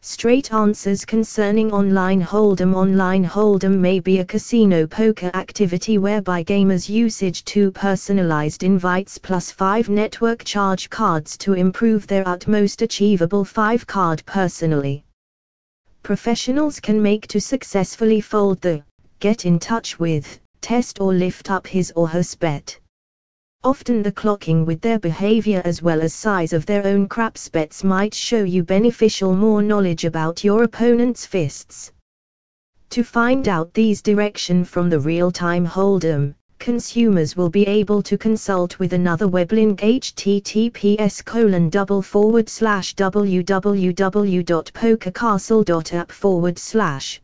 Straight answers concerning online hold'em Online hold'em may be a casino poker activity whereby gamers usage two personalized invites plus five network charge cards to improve their utmost achievable five card personally. Professionals can make to successfully fold the get in touch with, test or lift up his or her bet. Often the clocking with their behavior as well as size of their own craps bets might show you beneficial more knowledge about your opponent's fists. To find out these direction from the real-time hold'em, consumers will be able to consult with another web link https colon double forward slash www.pokercastle.app forward slash